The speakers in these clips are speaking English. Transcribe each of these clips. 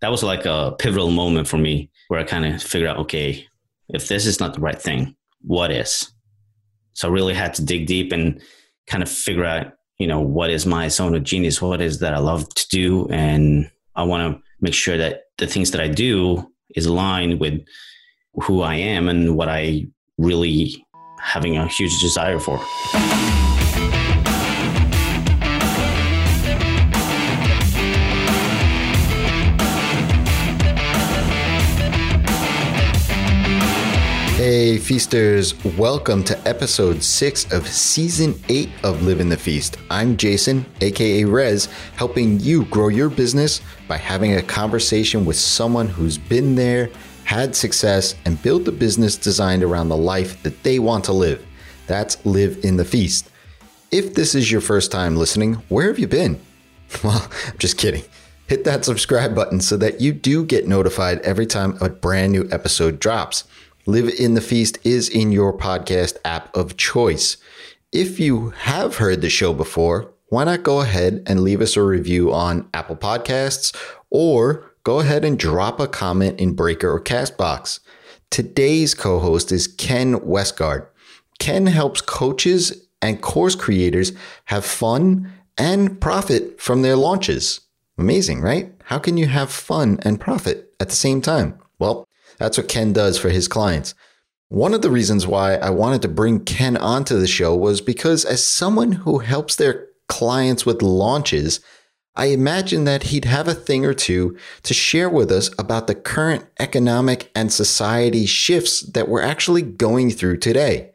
that was like a pivotal moment for me where I kind of figured out, okay, if this is not the right thing, what is? So I really had to dig deep and kind of figure out, you know, what is my zone of genius? What is that I love to do? And I want to make sure that the things that I do is aligned with who I am and what I really having a huge desire for. Hey, feasters, welcome to episode six of season eight of Live in the Feast. I'm Jason, aka Rezzz, helping you grow your business by having a conversation with someone who's been there, had success, and built a business designed around the life that they want to live. That's Live in the Feast. If this is your first time listening, where have you been? Well, I'm just kidding. Hit that subscribe button so that you do get notified every time a brand new episode drops. Live in the Feast is in your podcast app of choice. If you have heard the show before, why not go ahead and leave us a review on Apple Podcasts or go ahead and drop a comment in Breaker or Castbox. Today's co host is Ken Westgard. Ken helps coaches and course creators have fun and profit from their launches. Amazing, right? How can you have fun and profit at the same time? Well, that's what Ken does for his clients. One of the reasons why I wanted to bring Ken onto the show was because, as someone who helps their clients with launches, I imagine that he'd have a thing or two to share with us about the current economic and society shifts that we're actually going through today.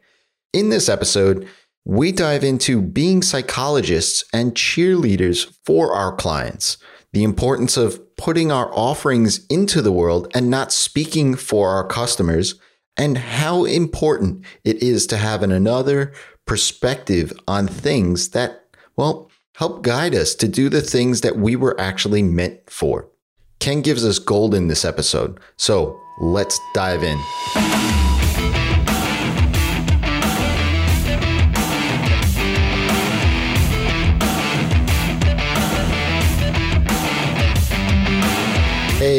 In this episode, we dive into being psychologists and cheerleaders for our clients, the importance of putting our offerings into the world and not speaking for our customers, and how important it is to have an another perspective on things that, well, help guide us to do the things that we were actually meant for. Ken gives us gold in this episode, so let's dive in.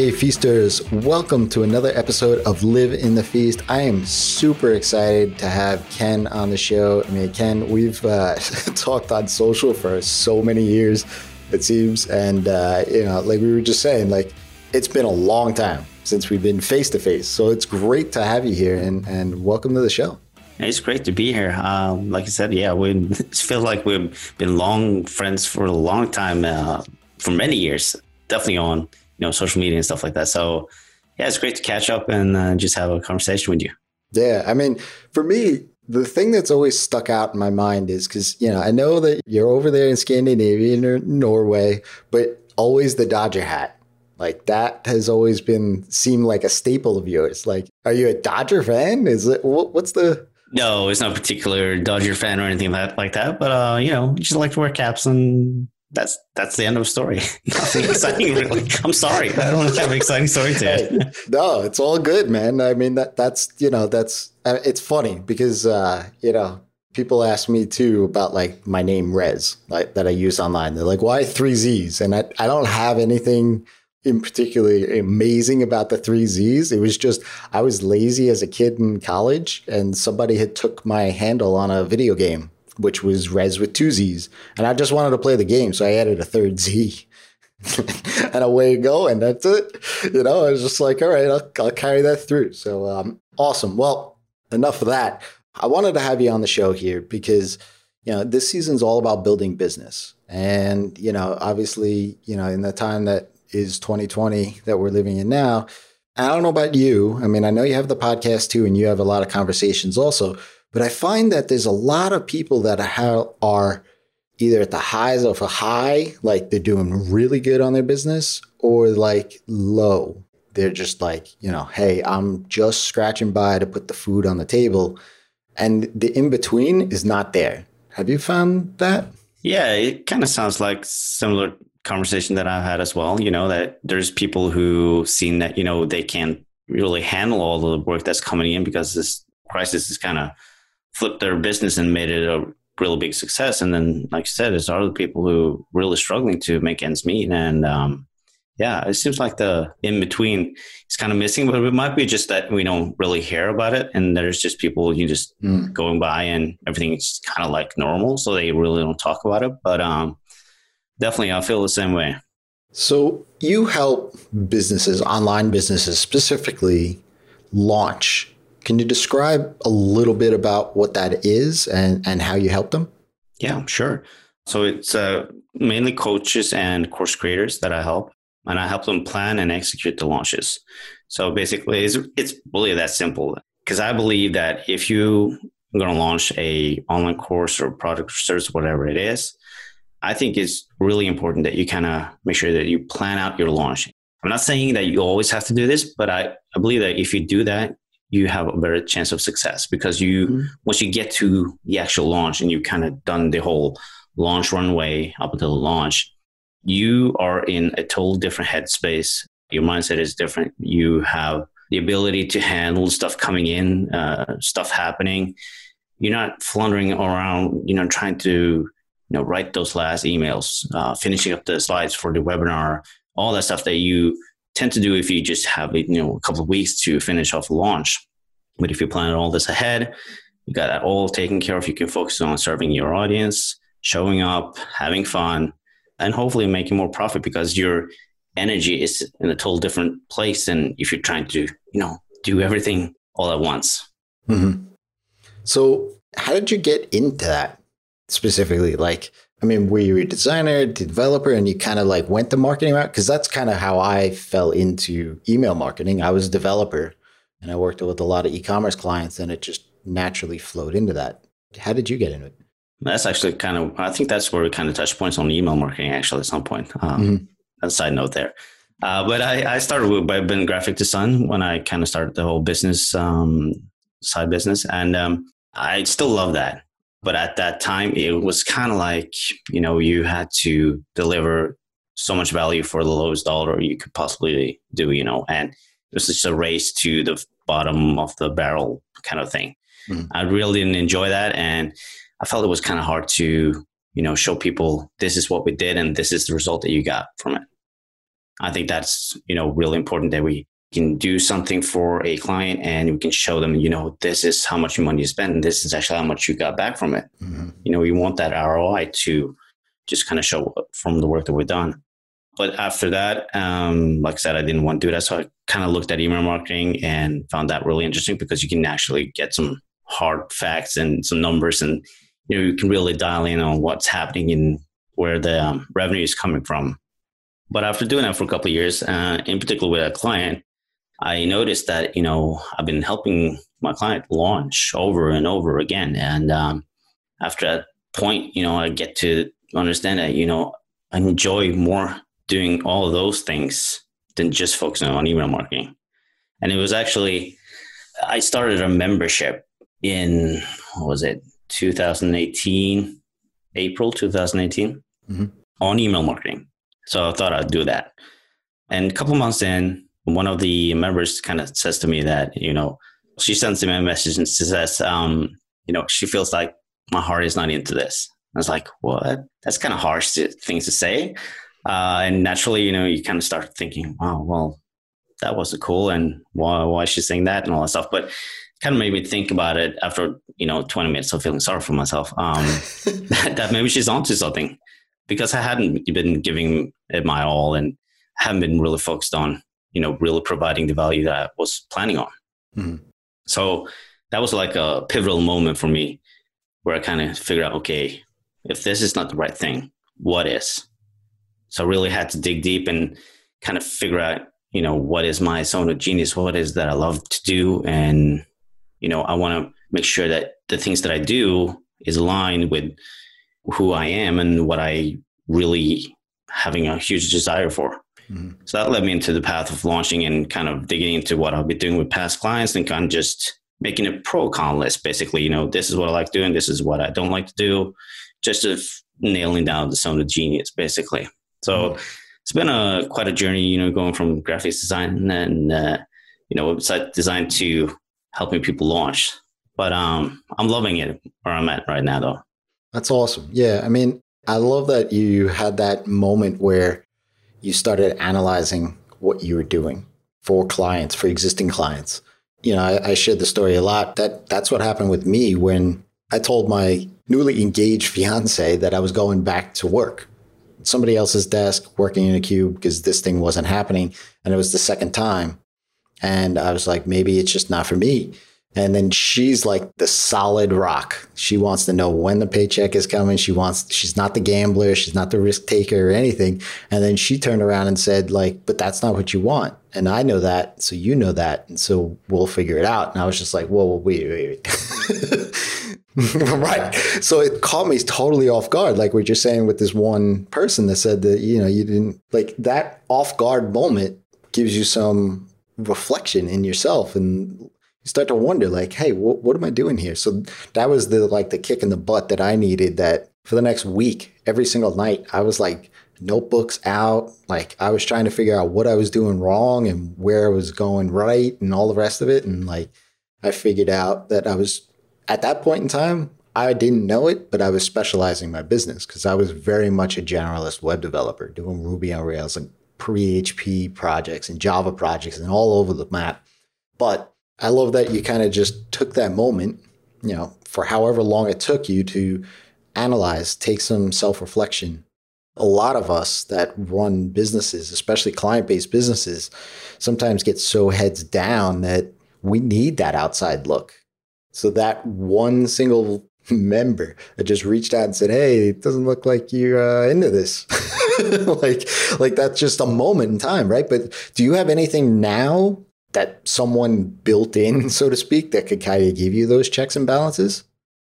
Hey, feasters, welcome to another episode of Live in the Feast. I am super excited to have Ken on the show. I mean, Ken, we've uh, talked on social for so many years, it seems. And, uh, you know, like we were just saying, like, it's been a long time since we've been face to face. So it's great to have you here and, and welcome to the show. It's great to be here. Um, like I said, yeah, we it feels like we've been long friends for a long time, uh, for many years. Definitely on know social media and stuff like that. So yeah, it's great to catch up and uh, just have a conversation with you. Yeah, I mean, for me, the thing that's always stuck out in my mind is because you know I know that you're over there in Scandinavia or Norway, but always the Dodger hat. Like that has always been seemed like a staple of yours. Like, are you a Dodger fan? Is it what's the? No, it's not a particular Dodger fan or anything like that. Like that, but uh, you know, just like to wear caps and that's that's the end of the story. Nothing exciting, really. I'm sorry, I don't want to have an exciting story to add. no, it's all good, man. I mean, that that's you know that's it's funny because uh, you know people ask me too about like my name Rezzz like that I use online. They're like, why three Z's? And I I don't have anything in particularly amazing about the three Z's. It was just I was lazy as a kid in college, and somebody had took my handle on a video game which was Rez with two Z's. And I just wanted to play the game, so I added a third Z. and away you go, and that's it. You know, I was just like, all right, I'll, I'll carry that through. So um, awesome. Well, enough of that. I wanted to have you on the show here because, you know, this season's all about building business. And, you know, obviously, you know, in the time that is 2020 that we're living in now, I don't know about you. I mean, I know you have the podcast too, and you have a lot of conversations also. But I find that there's a lot of people that are either at the highs of a high, like they're doing really good on their business, or like low. They're just like, you know, hey, I'm just scratching by to put the food on the table. And the in between is not there. Have you found that? Yeah, it kind of sounds like similar conversation that I've had as well. You know, that there's people who seen that, you know, they can't really handle all the work that's coming in because this crisis is kind of flipped their business and made it a really big success. And then, like I said, there's other people who really struggling to make ends meet. And um, yeah, it seems like the in between is kind of missing, but it might be just that we don't really hear about it. And there's just people you just mm. going by and everything's kind of like normal. So they really don't talk about it. But um, definitely, I feel the same way. So you help businesses, online businesses specifically, launch. Can you describe a little bit about what that is and, and how you help them? Yeah, sure. So it's uh, mainly coaches and course creators that I help and I help them plan and execute the launches. So basically, it's, it's really that simple. Because I believe that if you are going to launch a online course or product or service, whatever it is, I think it's really important that you kind of make sure that you plan out your launch. I'm not saying that you always have to do this, but I, I believe that if you do that, you have a better chance of success because you mm-hmm. once you get to the actual launch and you've kind of done the whole launch runway up until the launch, you are in a total different headspace. Your mindset is different. You have the ability to handle stuff coming in, uh, stuff happening. You're not floundering around, you know, trying to, you know, write those last emails, uh, finishing up the slides for the webinar, all that stuff that you tend to do if you just have, you know, a couple of weeks to finish off launch. But if you plan all this ahead, you got that all taken care of. You can focus on serving your audience, showing up, having fun, and hopefully making more profit because your energy is in a total different place than if you're trying to, you know, do everything all at once. Mm-hmm. So, how did you get into that specifically? Like, I mean, were you a designer, developer, and you kind of like went the marketing route? Because that's kind of how I fell into email marketing. I was a developer and I worked with a lot of e commerce clients, and it just naturally flowed into that. How did you get into it? That's actually kind of, I think that's where we kind of touch points on email marketing actually at some point. Um, mm-hmm. A side note there. Uh, but I, I, started with by being graphic design when I kind of started the whole business, um, side business. And um, I still love that. But at that time, it was kind of like, you know, you had to deliver so much value for the lowest dollar you could possibly do, you know, and it was just a race to the bottom of the barrel kind of thing. Mm-hmm. I really didn't enjoy that. And I felt it was kind of hard to, you know, show people this is what we did and this is the result that you got from it. I think that's, you know, really important that we can do something for a client and we can show them, you know, this is how much money you spent and this is actually how much you got back from it. Mm-hmm. You know, we want that ROI to just kind of show from the work that we've done. But after that, um, like I said, I didn't want to do that. So I kind of looked at email marketing and found that really interesting because you can actually get some hard facts and some numbers and you know you can really dial in on what's happening and where the um, revenue is coming from. But after doing that for a couple of years, uh, in particular with a client, I noticed that you know I've been helping my client launch over and over again, and um, after that point, you know I get to understand that you know I enjoy more doing all of those things than just focusing on email marketing. And it was actually I started a membership in what was it 2018, April 2018, mm-hmm. on email marketing. So I thought I'd do that. And a couple months in, one of the members kind of says to me that, you know, she sends me a message and says, um, you know, she feels like my heart is not into this. I was like, what? That's kind of harsh to, things to say. Uh, and naturally, you know, you kind of start thinking, wow, well, that wasn't cool. And why, why is she saying that and all that stuff? But kind of made me think about it after you know 20 minutes of feeling sorry for myself um, that maybe she's onto something because i hadn't been giving it my all and haven't been really focused on you know really providing the value that i was planning on mm-hmm. so that was like a pivotal moment for me where i kind of figured out okay if this is not the right thing what is so i really had to dig deep and kind of figure out you know what is my zone of genius what is that i love to do and you know, I want to make sure that the things that I do is aligned with who I am and what I really having a huge desire for. Mm-hmm. So that led me into the path of launching and kind of digging into what I'll be doing with past clients and kind of just making a pro con list. Basically, you know, this is what I like doing, this is what I don't like to do, just of nailing down the zone of genius, basically. So mm-hmm. it's been a quite a journey, you know, going from graphics design and uh, you know website design to helping people launch. But um, I'm loving it where I'm at right now, though. That's awesome. Yeah, I mean, I love that you had that moment where you started analyzing what you were doing for clients, for existing clients. You know, I, I shared the story a lot. That that's what happened with me when I told my newly engaged fiance that I was going back to work. Somebody else's desk, working in a cube because this thing wasn't happening. And it was the second time. And I was like, maybe it's just not for me. And then she's like the solid rock. She wants to know when the paycheck is coming. She wants, she's not the gambler. She's not the risk taker or anything. And then she turned around and said, like, but that's not what you want. And I know that. So you know that. And so we'll figure it out. And I was just like, whoa, wait, wait, wait. right. So it caught me totally off guard. Like we're just saying with this one person that said that, you know, you didn't like that off guard moment gives you some reflection in yourself and you start to wonder like hey wh- what am i doing here? So that was the like the kick in the butt that i needed that for the next week every single night i was like notebooks out like i was trying to figure out what i was doing wrong and where i was going right and all the rest of it. And like i figured out that i was at that point in time i didn't know it but i was specializing my business because i was very much a generalist web developer doing ruby on rails and PHP projects and java projects and all over the map. But I love that you kind of just took that moment, you know, for however long it took you to analyze, take some self reflection. A lot of us that run businesses, especially client based businesses, sometimes get so heads down that we need that outside look. So that one single member that just reached out and said, "Hey, it doesn't look like you're uh, into this." like, like that's just a moment in time, right? But do you have anything now that someone built in, so to speak, that could kind of give you those checks and balances?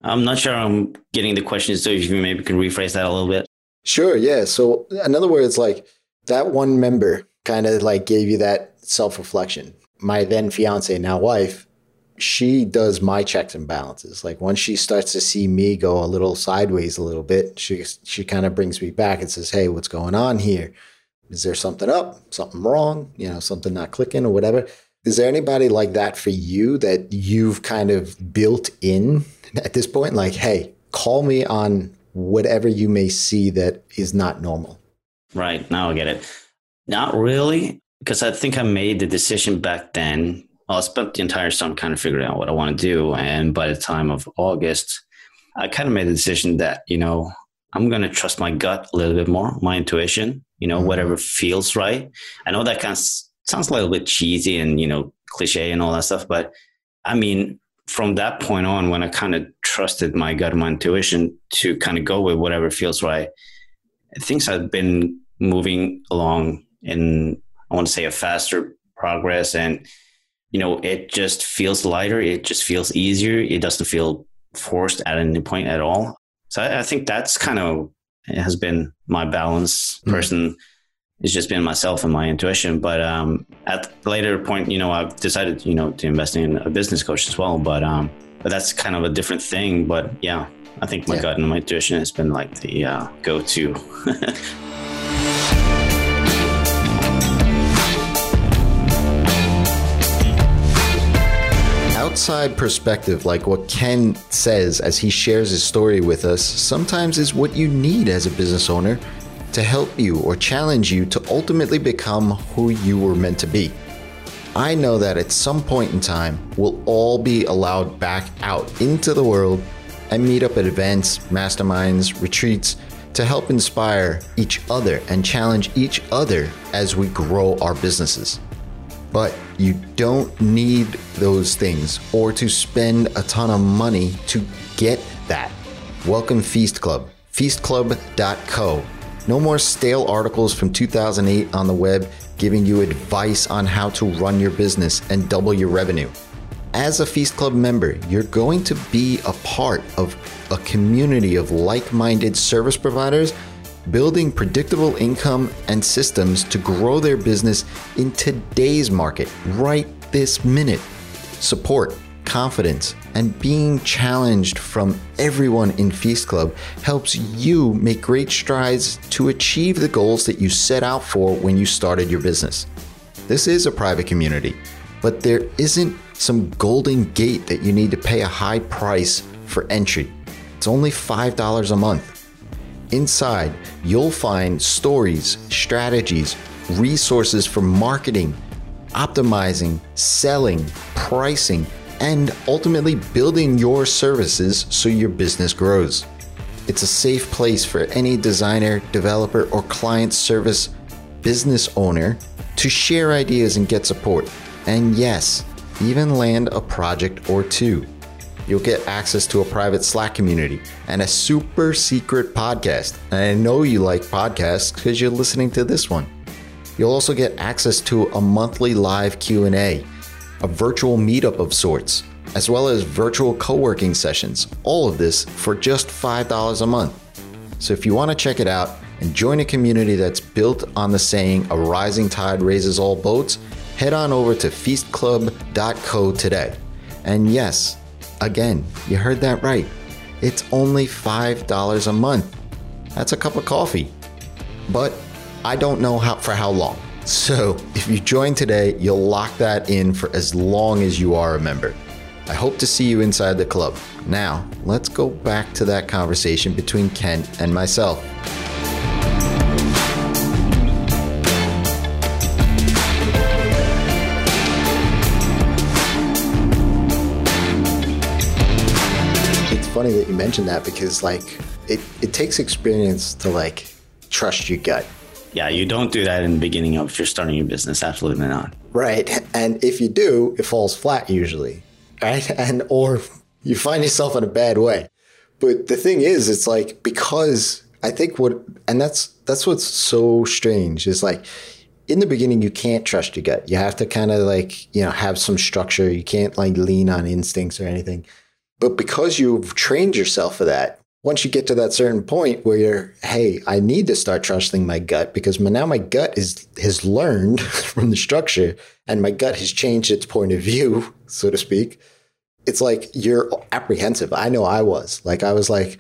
I'm not sure I'm getting the question, so if you maybe can rephrase that a little bit. Sure, yeah. So, in other words, like that one member kind of like gave you that self reflection. My then fiance, now wife, she does my checks and balances. Like once she starts to see me go a little sideways a little bit, she she kind of brings me back and says, "Hey, what's going on here? Is there something up? Something wrong? You know, something not clicking or whatever?" Is there anybody like that for you that you've kind of built in at this point? Like, hey, call me on whatever you may see that is not normal. Right. Now I get it. Not really, because I think I made the decision back then. Well, I spent the entire summer kind of figuring out what I want to do. And by the time of August, I kind of made the decision that, you know, I'm going to trust my gut a little bit more, my intuition, you know, mm-hmm. whatever feels right. I know that kind of sounds a little bit cheesy and you know cliche and all that stuff but i mean from that point on when i kind of trusted my gut my intuition to kind of go with whatever feels right things have been moving along in i want to say a faster progress and you know it just feels lighter it just feels easier it doesn't feel forced at any point at all so i, I think that's kind of has been my balance mm-hmm. Person it's just been myself and my intuition. But um, at the later point, you know, I've decided, you know, to invest in a business coach as well. But um, but that's kind of a different thing. But yeah, I think my yeah. gut and my intuition has been like the uh, go-to. outside perspective, like what Ken says as he shares his story with us, sometimes is what you need as a business owner to help you or challenge you to ultimately become who you were meant to be. I know that at some point in time, we'll all be allowed back out into the world and meet up at events, masterminds, retreats to help inspire each other and challenge each other as we grow our businesses. But you don't need those things or to spend a ton of money to get that. Welcome Feast Club, feastclub.co no more stale articles from 2008 on the web giving you advice on how to run your business and double your revenue. As a Feast Club member, you're going to be a part of a community of like minded service providers building predictable income and systems to grow their business in today's market right this minute. Support confidence, and being challenged from everyone in Feast Club helps you make great strides to achieve the goals that you set out for when you started your business. This is a private community, but there isn't some golden gate that you need to pay a high price for entry. It's only $5 a month. Inside, you'll find stories, strategies, resources for marketing, optimizing, selling, pricing, and ultimately building your services so your business grows. It's a safe place for any designer, developer, or client service business owner to share ideas and get support. And yes, even land a project or two. You'll get access to a private Slack community and a super secret podcast. And I know you like podcasts because you're listening to this one. You'll also get access to a monthly live Q&A, a virtual meetup of sorts, as well as virtual co-working sessions. All of this for just $5 a month. So if you want to check it out and join a community that's built on the saying a rising tide raises all boats, head on over to feastclub.co today. And yes, again, you heard that right. It's only $5 a month. That's a cup of coffee. But I don't know how for how long. So, if you join today, you'll lock that in for as long as you are a member. I hope to see you inside the club. Now, let's go back to that conversation between Kent and myself. It's funny that you mentioned that because like it, it takes experience to like trust your gut. Yeah, you don't do that in the beginning of if you're starting your business. Absolutely not. Right. And if you do, it falls flat usually. Right. And or you find yourself in a bad way. But the thing is, it's like because I think what and that's that's what's so strange is like in the beginning you can't trust your gut. You have to kind of like, you know, have some structure. You can't like lean on instincts or anything. But because you've trained yourself for that, once you get to that certain point where you're, hey, I need to start trusting my gut because now my gut is has learned from the structure and my gut has changed its point of view, so to speak. It's like you're apprehensive. I know I was. Like I was like,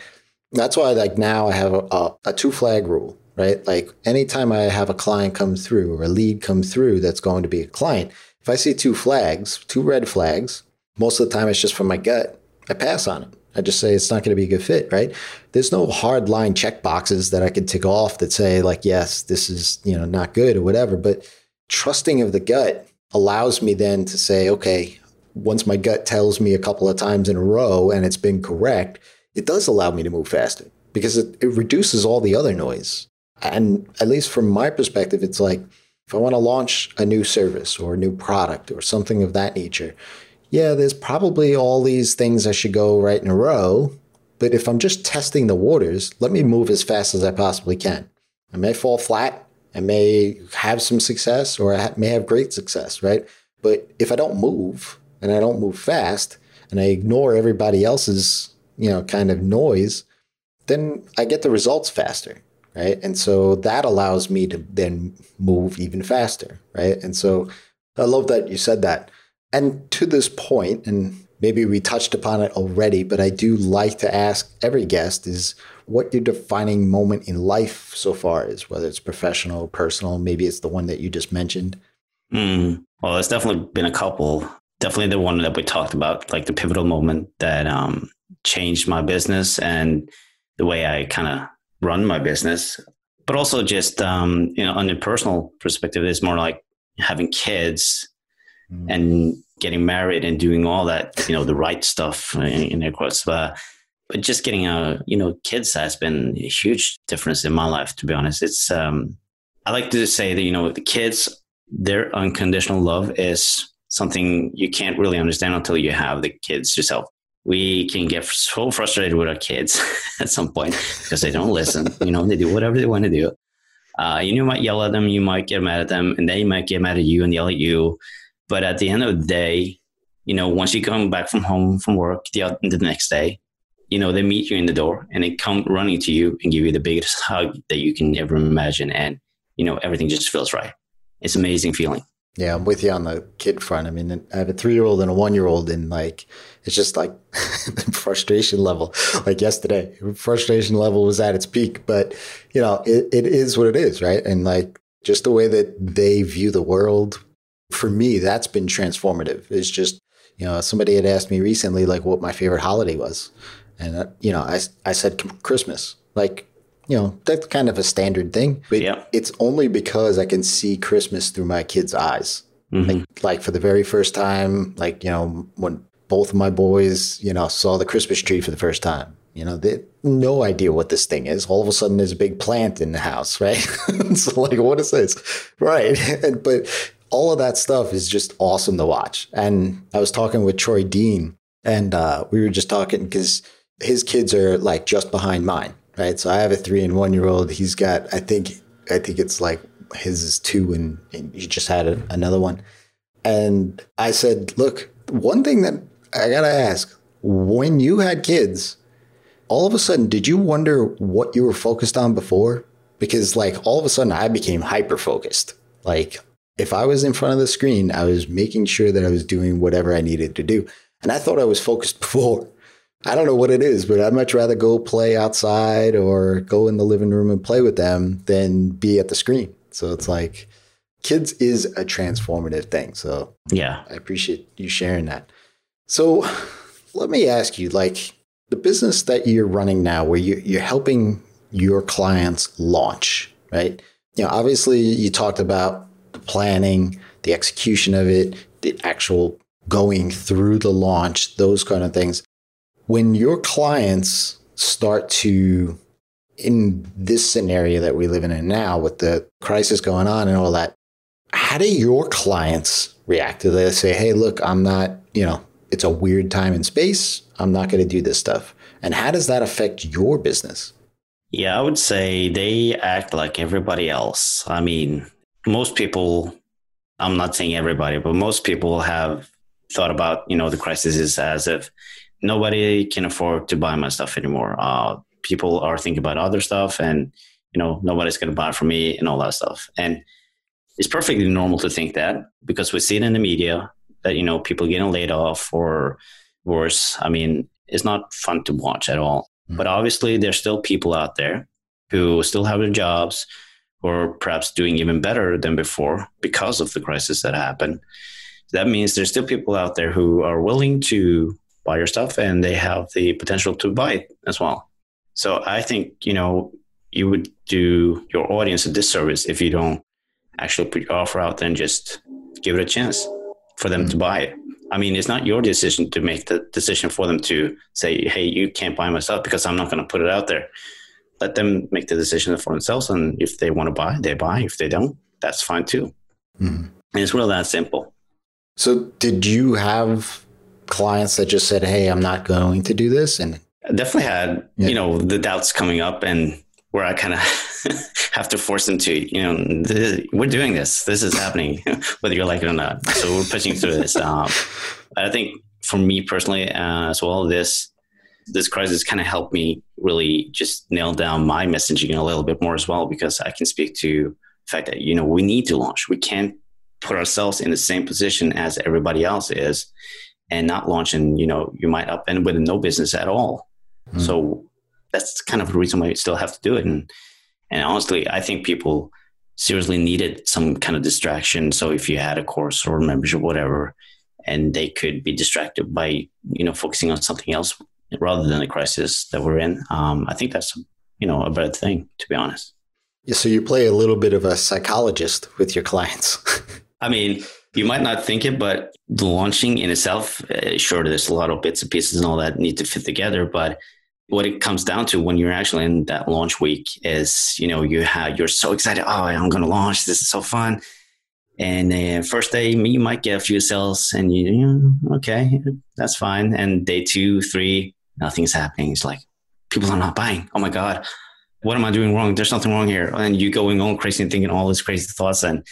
that's why like now I have a, a, a two flag rule, right? Like anytime I have a client come through or a lead come through that's going to be a client, if I see two flags, two red flags, most of the time it's just from my gut. I pass on it. I just say it's not going to be a good fit, right? There's no hard line check boxes that I can tick off that say like, yes, this is, you know, not good or whatever. But trusting of the gut allows me then to say, okay, once my gut tells me a couple of times in a row and it's been correct, it does allow me to move faster because it, it reduces all the other noise. And at least from my perspective, it's like if I want to launch a new service or a new product or something of that nature, yeah, there's probably all these things I should go right in a row. But if I'm just testing the waters, let me move as fast as I possibly can. I may fall flat. I may have some success or I may have great success, right? But if I don't move and I don't move fast and I ignore everybody else's, you know, kind of noise, then I get the results faster, right? And so that allows me to then move even faster, right? And so I love that you said that. And to this point, and maybe we touched upon it already, but I do like to ask every guest is what your defining moment in life so far is, whether it's professional, personal, maybe it's the one that you just mentioned. Mm, well, it's definitely been a couple. Definitely the one that we talked about, like the pivotal moment that um, changed my business and the way I kind of run my business. But also just, um, you know, on a personal perspective, it's more like having kids mm. and getting married and doing all that, you know, the right stuff in air quotes. But, but just getting a, you know, kids has been a huge difference in my life, to be honest. It's, um, I like to say that, you know, the kids, their unconditional love is something you can't really understand until you have the kids yourself. We can get so frustrated with our kids at some point because they don't listen. You know, they do whatever they want to do. Uh, you might yell at them, you might get mad at them, and they might get mad at you and yell at you. But at the end of the day, you know, once you come back from home from work the, the next day, you know, they meet you in the door and they come running to you and give you the biggest hug that you can ever imagine. And, you know, everything just feels right. It's amazing feeling. Yeah, I'm with you on the kid front. I mean, I have a three year old and a one year old, and like, it's just like the frustration level. Like yesterday, frustration level was at its peak, but you know, it, it is what it is, right? And like, just the way that they view the world, for me, that's been transformative. It's just, you know, somebody had asked me recently, like, what my favorite holiday was. And, uh, you know, I, I said Christmas. Like, you know, that's kind of a standard thing. But Yeah. it's only because I can see Christmas through my kids' eyes. Mhm. Like, like for the very first time, like, you know, when both of my boys, you know, saw the Christmas tree for the first time. You know, they no idea what this thing is. All of a sudden, there's a big plant in the house, right? so, like, what is this? Right. But all of that stuff is just awesome to watch. And I was talking with Troy Dean, and uh, we were just talking because his kids are like just behind mine, right? So I have a three and one year old. He's got, I think, I think it's like his is two, and, and he just had a, another one. And I said, look, one thing that I gotta ask: when you had kids, all of a sudden, did you wonder what you were focused on before? Because like all of a sudden, I became hyper focused. Like if I was in front of the screen, I was making sure that I was doing whatever I needed to do, and I thought I was focused before. I don't know what it is, but I'd much rather go play outside or go in the living room and play with them than be at the screen. So it's like kids is a transformative thing. So Yeah. I appreciate you sharing that. So let me ask you like the business that you're running now where you, you're helping your clients launch, right? You know, obviously you talked about planning, the execution of it, the actual going through the launch, those kind of things. When your clients start to in this scenario that we live in now with the crisis going on and all that, how do your clients react to this? Say, hey, look, I'm not, you know, it's a weird time and space. I'm not going to do this stuff. And how does that affect your business? Yeah, I would say they act like everybody else. I mean, most people, I'm not saying everybody, but most people have thought about, you know, the crisis is as if nobody can afford to buy my stuff anymore. Uh, people are thinking about other stuff and, you know, nobody's going to buy from me and all that stuff. And it's perfectly normal to think that because we see it in the media that, you know, people getting laid off or worse. I mean, it's not fun to watch at all. Mm. But obviously, there's still people out there who still have their jobs or perhaps doing even better than before because of the crisis that happened. That means there's still people out there who are willing to buy your stuff and they have the potential to buy it as well. So I think, you know, you would do your audience a disservice if you don't actually put your offer out there and just give it a chance for them to mm. buy it. I mean, it's not your decision to make the decision for them to say, hey, you can't buy my stuff because I'm not going to put it out there. Let them make the decision for themselves. And if they want to buy, they buy. If they don't, that's fine too. Mhm. And it's really that simple. So, did you have clients that just said, hey, I'm not going to do this? And I definitely had, Yeah. you know, the doubts coming up and where I kind of have to force them to, you know, this, we're doing this. This is happening, whether you like it or not. So we're pushing through this. Um, I think for me personally uh, as well, this this crisis kind of helped me really just nail down my messaging a little bit more as well because I can speak to the fact that you know we need to launch. We can't put ourselves in the same position as everybody else is and not launch and you know you might up end with no business at all Hmm. so that's kind of the reason why you still have to do it and and honestly i think people seriously needed some kind of distraction so if you had a course or membership whatever and they could be distracted by you know focusing on something else rather than the crisis that we're in um, i think that's you know a better thing to be honest yeah, so you play a little bit of a psychologist with your clients. I mean, you might not think it, but the launching in itself, uh, sure, there's a lot of bits and pieces and all that need to fit together. But what it comes down to when you're actually in that launch week is, you know, you have you're so excited. Oh, I'm going to launch. This is so fun. And uh, first day, you might get a few sales, and you, you know, okay, that's fine. And day two, three, nothing's happening. It's like people are not buying. Oh my god, what am I doing wrong? There's nothing wrong here. And you going all crazy and thinking all these crazy thoughts and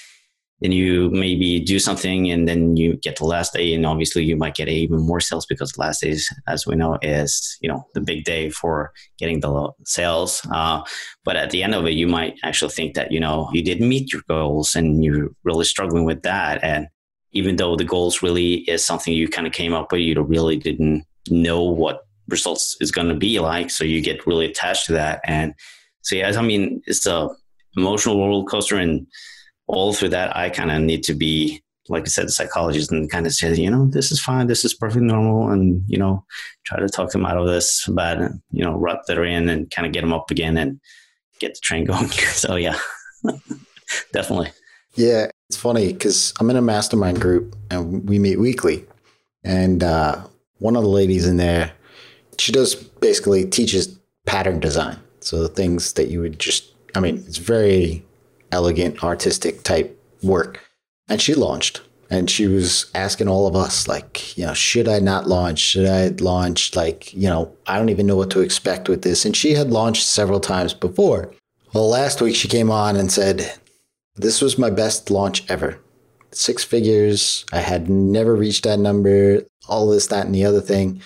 then you maybe do something and then you get the last day and obviously you might get even more sales because the last days as we know is you know the big day for getting the sales uh, but at the end of it you might actually think that you know you didn't meet your goals and you're really struggling with that and even though the goals really is something you kind of came up with you really didn't know what results is going to be like so you get really attached to that and so yeah i mean it's a emotional roller coaster and all through that, I kind of need to be, like I said, the psychologist and kind of say, you know, this is fine, this is perfectly normal, and you know, try to talk them out of this bad, you know, rut that are in, and kind of get them up again, and get the train going. so yeah, definitely. Yeah, it's funny because I'm in a mastermind group and we meet weekly, and uh, one of the ladies in there, she does basically teaches pattern design. So the things that you would just, I mean, it's very elegant, artistic type work. And she launched. And she was asking all of us like you know should i not launch? Should i launch? Like you know i don't even know what to expect with this. And she had launched several times before. Well last week she came on and said this was my best launch ever. Six figures. I had never reached that number all this that and the other thing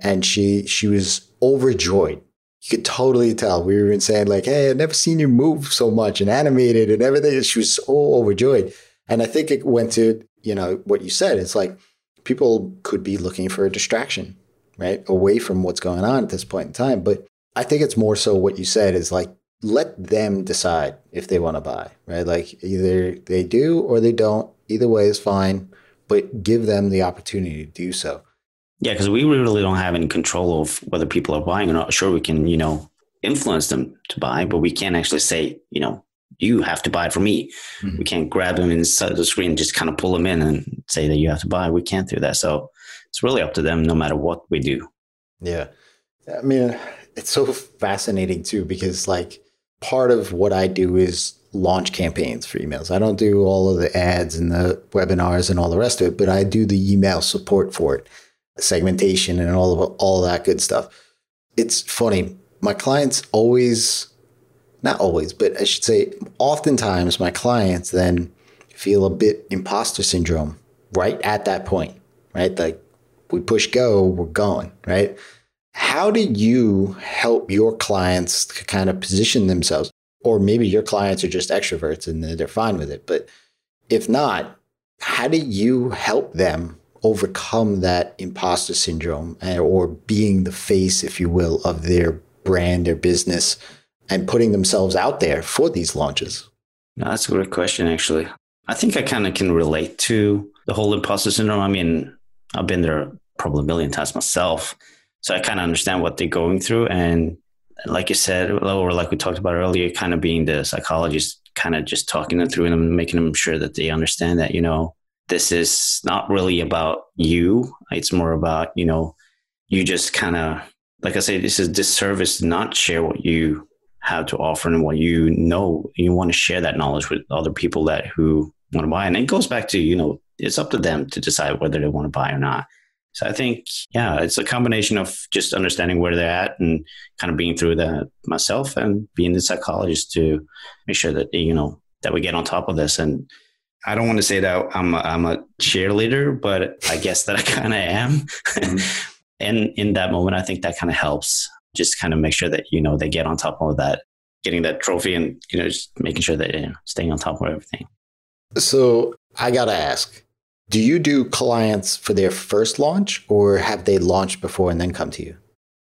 and she she was overjoyed you could totally tell we were even saying like hey i've never seen you move so much and animated and everything And she was so overjoyed and i think it went to you know, what you said. It's like people could be looking for a distraction, right? Away from what's going on at this point in time. But I think it's more so what you said is like, let them decide if they want to buy, right? Like either they do or they don't. Either way is fine, but give them the opportunity to do so. Yeah, because we really don't have any control of whether people are buying or not. Sure, we can, you know, influence them to buy, but we can't actually say, you know, you have to buy it for me. Mm-hmm. We can't grab them inside the screen, just kind of pull them in and say that you have to buy. We can't do that. So it's really up to them no matter what we do. Yeah. I mean, it's so fascinating too, because like part of what I do is launch campaigns for emails. I don't do all of the ads and the webinars and all the rest of it, but I do the email support for it, segmentation and all of all that good stuff. It's funny. My clients always not always, but I should say, oftentimes my clients then feel a bit imposter syndrome right at that point, right? Like we push go, we're going, right? How do you help your clients to kind of position themselves? Or maybe your clients are just extroverts and they're fine with it. But if not, how do you help them overcome that imposter syndrome eh, or being the face, if you will, of their brand, their business? and putting themselves out there for these launches? No, that's a great question, actually. I think I kind of can relate to the whole imposter syndrome. I mean, I've been there probably a million times myself. So I kind of understand what they're going through. And like you said, or like we talked about earlier, kind of being the psychologist, kind of just talking them through and making them sure that they understand that, you know, this is not really about you. It's more about, you know, you just kind of, like I say, this is disservice to not share what you have to offer and what you know. You want to share that knowledge with other people that who want to buy. And it goes back to you know it's up to them to decide whether they want to buy or not. So i think yeah it's a combination of just understanding where they're at and kind of being through that myself and being the psychologist to make sure that you know that we get on top of this and I don't want to say that I'm a, I'm a cheerleader, but I guess that I kind of am. Mm-hmm. and in that moment, I think that kind of helps just kind of make sure that you know they get on top of that getting that trophy and you know just making sure that you know, staying on top of everything so i gotta ask do you do clients for their first launch or have they launched before and then come to you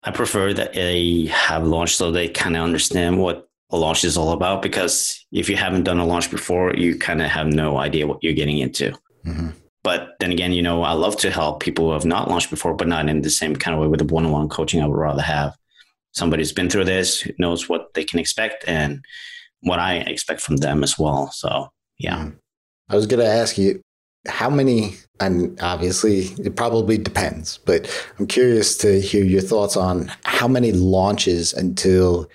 i prefer that they have launched so they kind of understand what a launch is all about because if you haven't done a launch before you kind of have no idea what you're getting into mm-hmm. But then again, you know, I love to help people who have not launched before, but not in the same kind of way with the one on one coaching. I would rather have somebody who's been through this knows what they can expect and what I expect from them as well. So, yeah. Mm. I was going to ask you how many, and obviously it probably depends, but I'm curious to hear your thoughts on how many launches until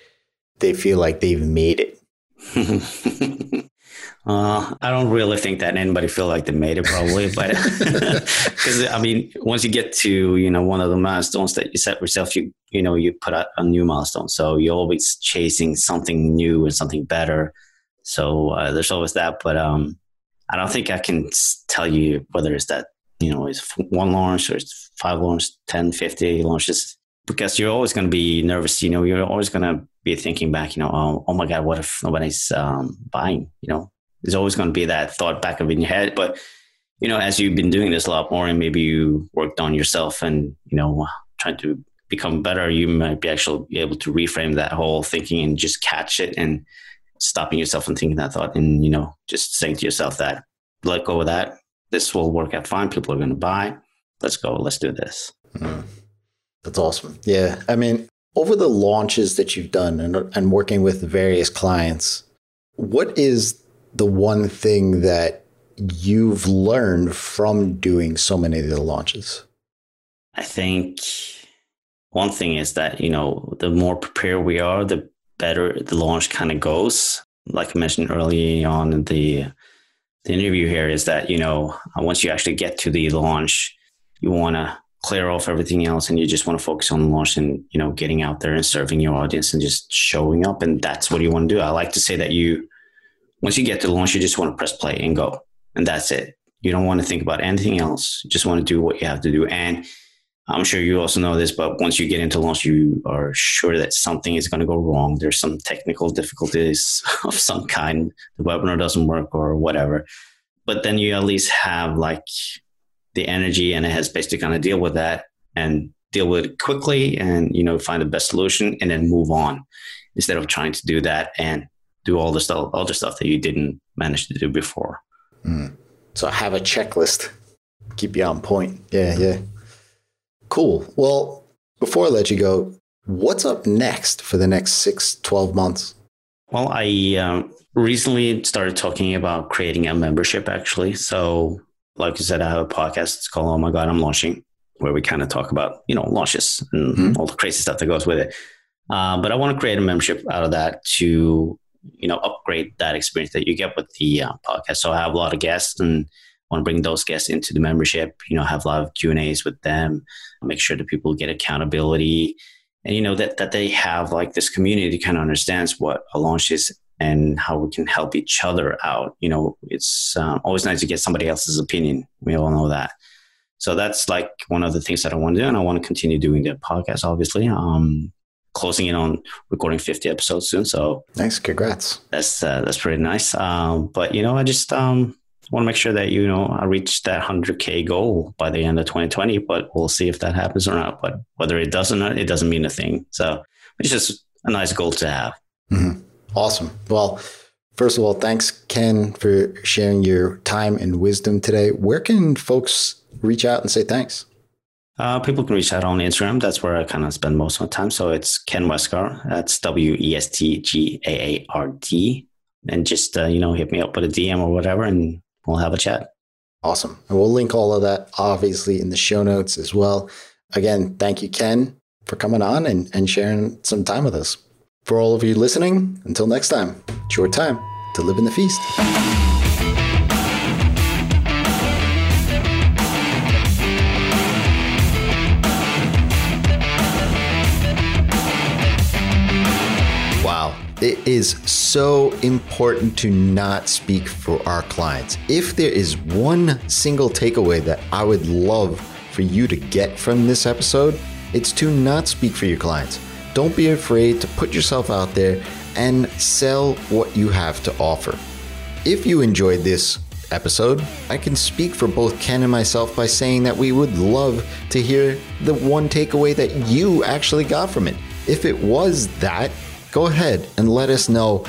they feel like they've made it. Uh, I don't really think that anybody feel like they made it probably, but because I mean, once you get to you know one of the milestones that you set yourself, you you know you put out a new milestone. So you're always chasing something new and something better. So uh, there's always that, but um, I don't think I can tell you whether it's that you know it's one launch or it's five launch, 10, 50 launches because you're always going to be nervous. You know, you're always going to be thinking back. You know, oh, oh my God, what if nobody's um, buying? You know, there's always going to be that thought back of in your head. But, you know, as you've been doing this a lot more and maybe you worked on yourself and, you know, trying to become better, you might be actually able to reframe that whole thinking and just catch it and stopping yourself from thinking that thought and, you know, just saying to yourself that, let go of that. This will work out fine. People are going to buy. Let's go. Let's do this. Mm. That's awesome. Yeah. I mean, over the launches that you've done and, and working with various clients, what is the one thing that you've learned from doing so many of the launches? I think one thing is that, you know, the more prepared we are, the better the launch kind of goes. Like I mentioned early on in the the interview here is that, you know, once you actually get to the launch, you want to clear off everything else and you just want to focus on launch and, you know, getting out there and serving your audience and just showing up. And that's what you want to do. I like to say that you, once you get to launch, you just want to press play and go. And that's it. You don't want to think about anything else. You just want to do what you have to do. And I'm sure you also know this, but once you get into launch, you are sure that something is going to go wrong. There's some technical difficulties of some kind. The webinar doesn't work or whatever. But then you at least have like the energy and a headspace to kind of deal with that and deal with it quickly and, you know, find the best solution and then move on instead of trying to do that and do all the stuff, other stuff that you didn't manage to do before. Mm. So have a checklist, keep you on point. Yeah, yeah. Cool. Well, before I let you go, what's up next for the next six, 12 months? Well, I um, recently started talking about creating a membership actually. So, like I said, I have a podcast. It's called Oh My God, I'm Launching, where we kind of talk about, you know, launches and mm-hmm. all the crazy stuff that goes with it. Uh, but I want to create a membership out of that to, you know, upgrade that experience that you get with the uh, podcast. So I have a lot of guests and want to bring those guests into the membership, you know, have a lot of Q and A's with them, make sure that people get accountability and, you know, that, that they have like this community kind of understands what a launch is and how we can help each other out. You know, it's um, always nice to get somebody else's opinion. We all know that. So that's like one of the things that I want to do. And I want to continue doing the podcast, obviously. Um, closing in on recording 50 episodes soon. So nice. Congrats. That's, uh, that's pretty nice. Um, but you know, I just, um, want to make sure that you know I reach that 100k goal by the end of 2020. But we'll see if that happens or not. But whether it does or not, it doesn't mean a thing. So it's just a nice goal to have. Mm-hmm. Awesome. Well, first of all, thanks Ken for sharing your time and wisdom today. Where can folks reach out and say thanks? Uh, people can reach out on Instagram. That's where I kind of spend most of my time. So it's Ken Westgaard. That's W E S T G A A R D. And just, uh, you know, hit me up with a DM or whatever, and we'll have a chat. Awesome. And we'll link all of that obviously in the show notes as well. Again, thank you, Ken, for coming on and, and sharing some time with us. For all of you listening, until next time, it's your time to live in the feast. Wow, it is so important to not speak for our clients. If there is one single takeaway that I would love for you to get from this episode, it's to not speak for your clients. Don't be afraid to put yourself out there and sell what you have to offer. If you enjoyed this episode, I can speak for both Ken and myself by saying that we would love to hear the one takeaway that you actually got from it. If it was that, go ahead and let us know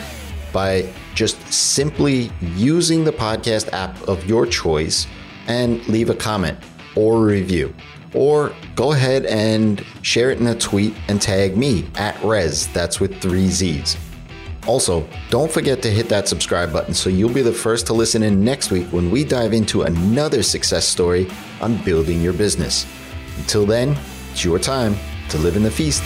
by just simply using the podcast app of your choice and leave a comment or review. Or go ahead and share it in a tweet and tag me at Rezzz, that's with three Z's. Also, don't forget to hit that subscribe button so you'll be the first to listen in next week when we dive into another success story on building your business. Until then, it's your time to live in the feast.